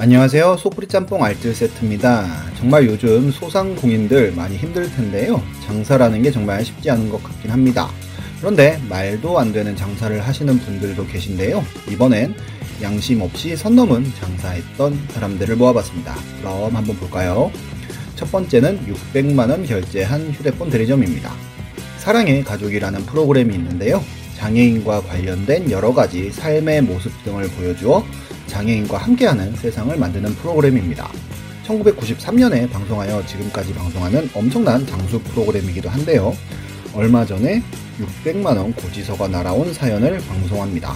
안녕하세요. 소프리 짬뽕 알뜰 세트입니다. 정말 요즘 소상공인들 많이 힘들 텐데요. 장사라는 게 정말 쉽지 않은 것 같긴 합니다. 그런데 말도 안 되는 장사를 하시는 분들도 계신데요. 이번엔 양심 없이 선 넘은 장사했던 사람들을 모아봤습니다. 그럼 한번 볼까요? 첫 번째는 600만원 결제한 휴대폰 대리점입니다. 사랑의 가족이라는 프로그램이 있는데요. 장애인과 관련된 여러 가지 삶의 모습 등을 보여주어 장애인과 함께하는 세상을 만드는 프로그램입니다. 1993년에 방송하여 지금까지 방송하는 엄청난 장수 프로그램이기도 한데요. 얼마 전에 600만원 고지서가 날아온 사연을 방송합니다.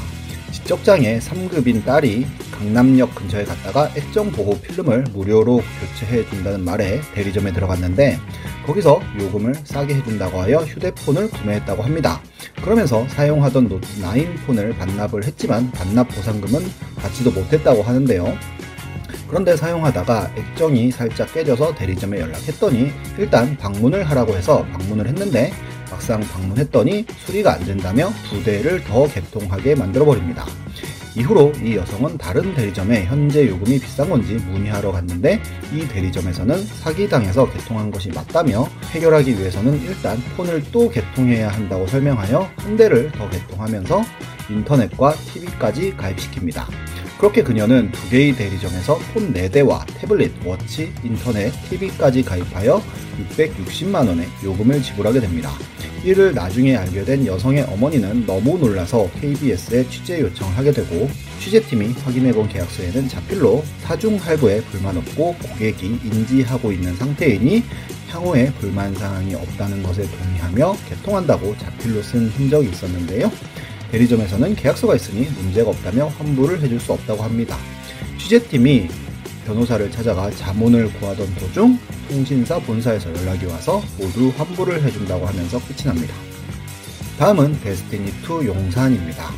지적장애 3급인 딸이 강남역 근처에 갔다가 액정 보고 필름을 무료로 교체해 준다는 말에 대리점에 들어갔는데 거기서 요금을 싸게 해준다고 하여 휴대폰을 구매했다고 합니다. 그러면서 사용하던 노트 9 폰을 반납을 했지만 반납 보상금은 받지도 못했다고 하는데요. 그런데 사용하다가 액정이 살짝 깨져서 대리점에 연락했더니 일단 방문을 하라고 해서 방문을 했는데 막상 방문했더니 수리가 안 된다며 두 대를 더 개통하게 만들어 버립니다. 이후로 이 여성은 다른 대리점에 현재 요금이 비싼 건지 문의하러 갔는데 이 대리점에서는 사기당해서 개통한 것이 맞다며 해결하기 위해서는 일단 폰을 또 개통해야 한다고 설명하여 한 대를 더 개통하면서 인터넷과 TV까지 가입시킵니다. 그렇게 그녀는 두 개의 대리점에서 폰 4대와 태블릿, 워치, 인터넷, TV까지 가입하여 660만원의 요금을 지불하게 됩니다. 이를 나중에 알게 된 여성의 어머니는 너무 놀라서 KBS에 취재 요청을 하게 되고 취재팀이 확인해본 계약서에는 자필로 사중 할부에 불만 없고 고객이 인지하고 있는 상태이니 향후에 불만 사항이 없다는 것에 동의하며 개통한다고 자필로 쓴 흔적이 있었는데요. 대리점에서는 계약서가 있으니 문제가 없다며 환불을 해줄 수 없다고 합니다. 취재팀이 변호사를 찾아가 자문을 구하던 도중 통신사 본사에서 연락이 와서 모두 환불을 해준다고 하면서 끝이 납니다. 다음은 데스티니2 용산입니다.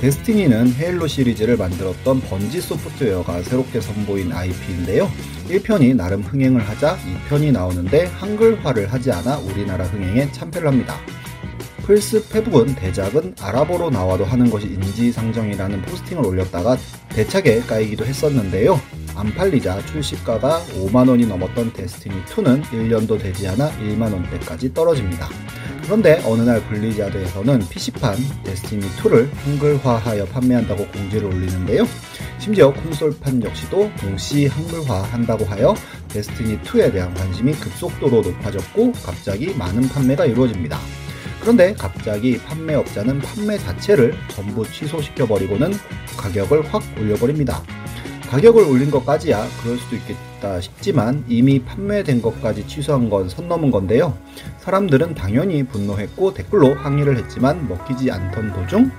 데스티니는 헤일로 시리즈를 만들었던 번지 소프트웨어가 새롭게 선보인 IP인데요. 1편이 나름 흥행을 하자 2편이 나오는데 한글화를 하지 않아 우리나라 흥행에 참패를 합니다. 플스 페북은 대작은 아랍어로 나와도 하는 것이 인지상정이라는 포스팅을 올렸다가 대차게 까이기도 했었는데요. 안 팔리자 출시가가 5만원이 넘었던 데스티니2는 1년도 되지 않아 1만원대까지 떨어집니다. 그런데 어느 날 블리자드에서는 PC판 데스티니2를 한글화하여 판매한다고 공지를 올리는데요. 심지어 콘솔판 역시도 동시 한글화 한다고 하여 데스티니2에 대한 관심이 급속도로 높아졌고 갑자기 많은 판매가 이루어집니다. 그런데 갑자기 판매업자는 판매 자체를 전부 취소시켜버리고는 가격을 확 올려버립니다. 가격을 올린 것까지야 그럴 수도 있겠다 싶지만 이미 판매된 것까지 취소한 건 선 넘은 건데요. 사람들은 당연히 분노했고 댓글로 항의를 했지만 먹히지 않던 도중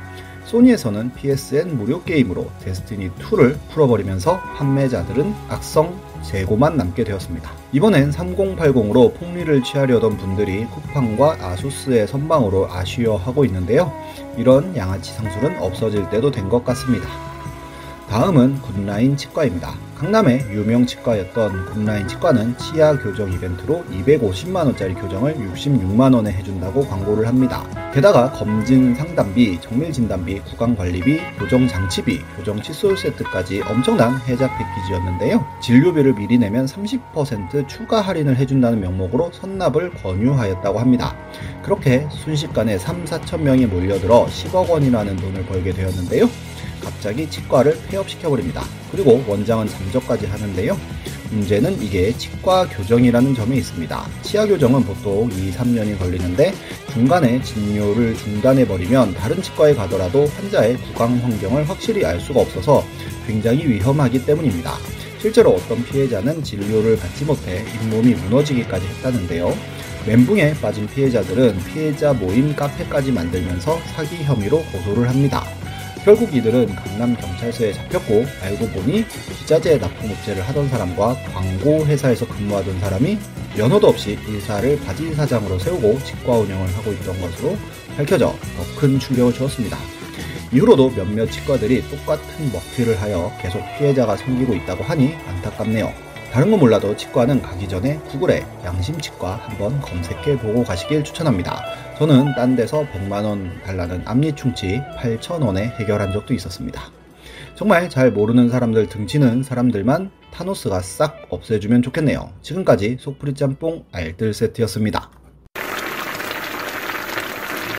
소니에서는 PSN 무료 게임으로 데스티니 2를 풀어버리면서 판매자들은 악성 재고만 남게 되었습니다. 이번엔 3080으로 폭리를 취하려던 분들이 쿠팡과 아수스의 선방으로 아쉬워하고 있는데요. 이런 양아치 상술은 없어질 때도 된 것 같습니다. 다음은 굿라인 치과입니다. 강남의 유명 치과였던 굿라인 치과는 치아 교정 이벤트로 250만원짜리 교정을 66만원에 해준다고 광고를 합니다. 게다가 검진 상담비, 정밀 진단비, 구강 관리비, 교정 장치비, 교정 칫솔 세트까지 엄청난 혜자 패키지였는데요. 진료비를 미리 내면 30% 추가 할인을 해준다는 명목으로 선납을 권유하였다고 합니다. 그렇게 순식간에 3, 4천 명이 몰려들어 10억 원이라는 돈을 벌게 되었는데요. 갑자기 치과를 폐업시켜버립니다. 그리고 원장은 잠적까지 하는데요. 문제는 이게 치과 교정이라는 점이 있습니다. 치아 교정은 보통 2, 3년이 걸리는데 중간에 진료를 중단해버리면 다른 치과에 가더라도 환자의 구강 환경을 확실히 알 수가 없어서 굉장히 위험하기 때문입니다. 실제로 어떤 피해자는 진료를 받지 못해 잇몸이 무너지기까지 했다는데요. 멘붕에 빠진 피해자들은 피해자 모임 카페까지 만들면서 사기 혐의로 고소를 합니다. 결국 이들은 강남 경찰서에 잡혔고 알고 보니 기자재 납품업체를 하던 사람과 광고 회사에서 근무하던 사람이 면허도 없이 일사를 바지 사장으로 세우고 치과 운영을 하고 있던 것으로 밝혀져 더 큰 충격을 주었습니다. 이후로도 몇몇 치과들이 똑같은 먹튀를 하여 계속 피해자가 생기고 있다고 하니 안타깝네요. 다른 건 몰라도 치과는 가기 전에 구글에 양심치과 한번 검색해 보고 가시길 추천합니다. 저는 딴 데서 100만원 달라는 앞니충치 8,000원에 해결한 적도 있었습니다. 정말 잘 모르는 사람들 등치는 사람들만 타노스가 싹 없애주면 좋겠네요. 지금까지 속풀이 짬뽕 알뜰 세트였습니다.